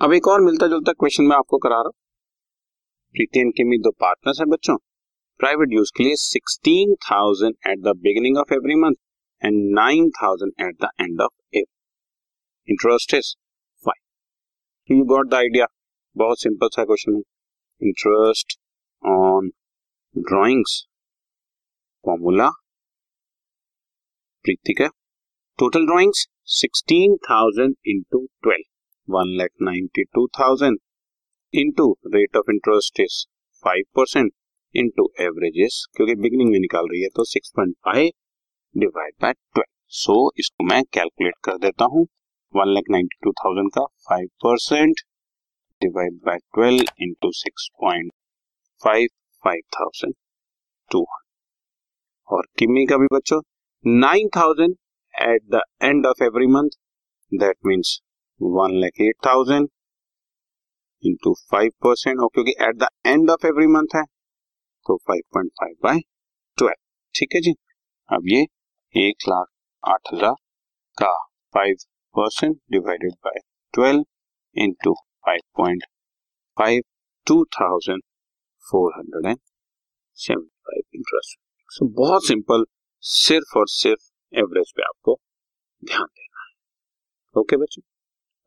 अब एक और मिलता जुलता क्वेश्चन मैं आपको करा रहा हूँ। प्रीति एंड किमी दो पार्टनर्स है बच्चों। प्राइवेट यूज़ के लिए sixteen thousand at the beginning of every month and nine thousand at the end of every interest is five you got the idea बहुत सिंपल सा क्वेश्चन है। इंटरेस्ट ऑन ड्रॉइंग्स फॉर्मूला प्रीति का total drawings sixteen thousand into twelve one lakh ninety two thousand into rate of interest is five percent into averages क्योंकि beginning में निकाल रही है तो six point five divide by twelve so इसको मैं कैलकुलेट कर देता हूँ। One lakh ninety two thousand का five percent divide by twelve into six point five five thousand two hundred और किमी का भी बच्चों? Nine thousand at the end of every month that means one lakh eight thousand into five percent और क्योंकि at the end of every month है तो five point five by twelve ठीक है जी? अब ये एक लाख आठ हज़ार का five percent divided by twelve into five point five two thousand four hundred and seventy five interest so बहुत सिंपल सिर्फ़ और सिर्फ़ एवरेज पे आपको ध्यान देना है। ओके बच्चों?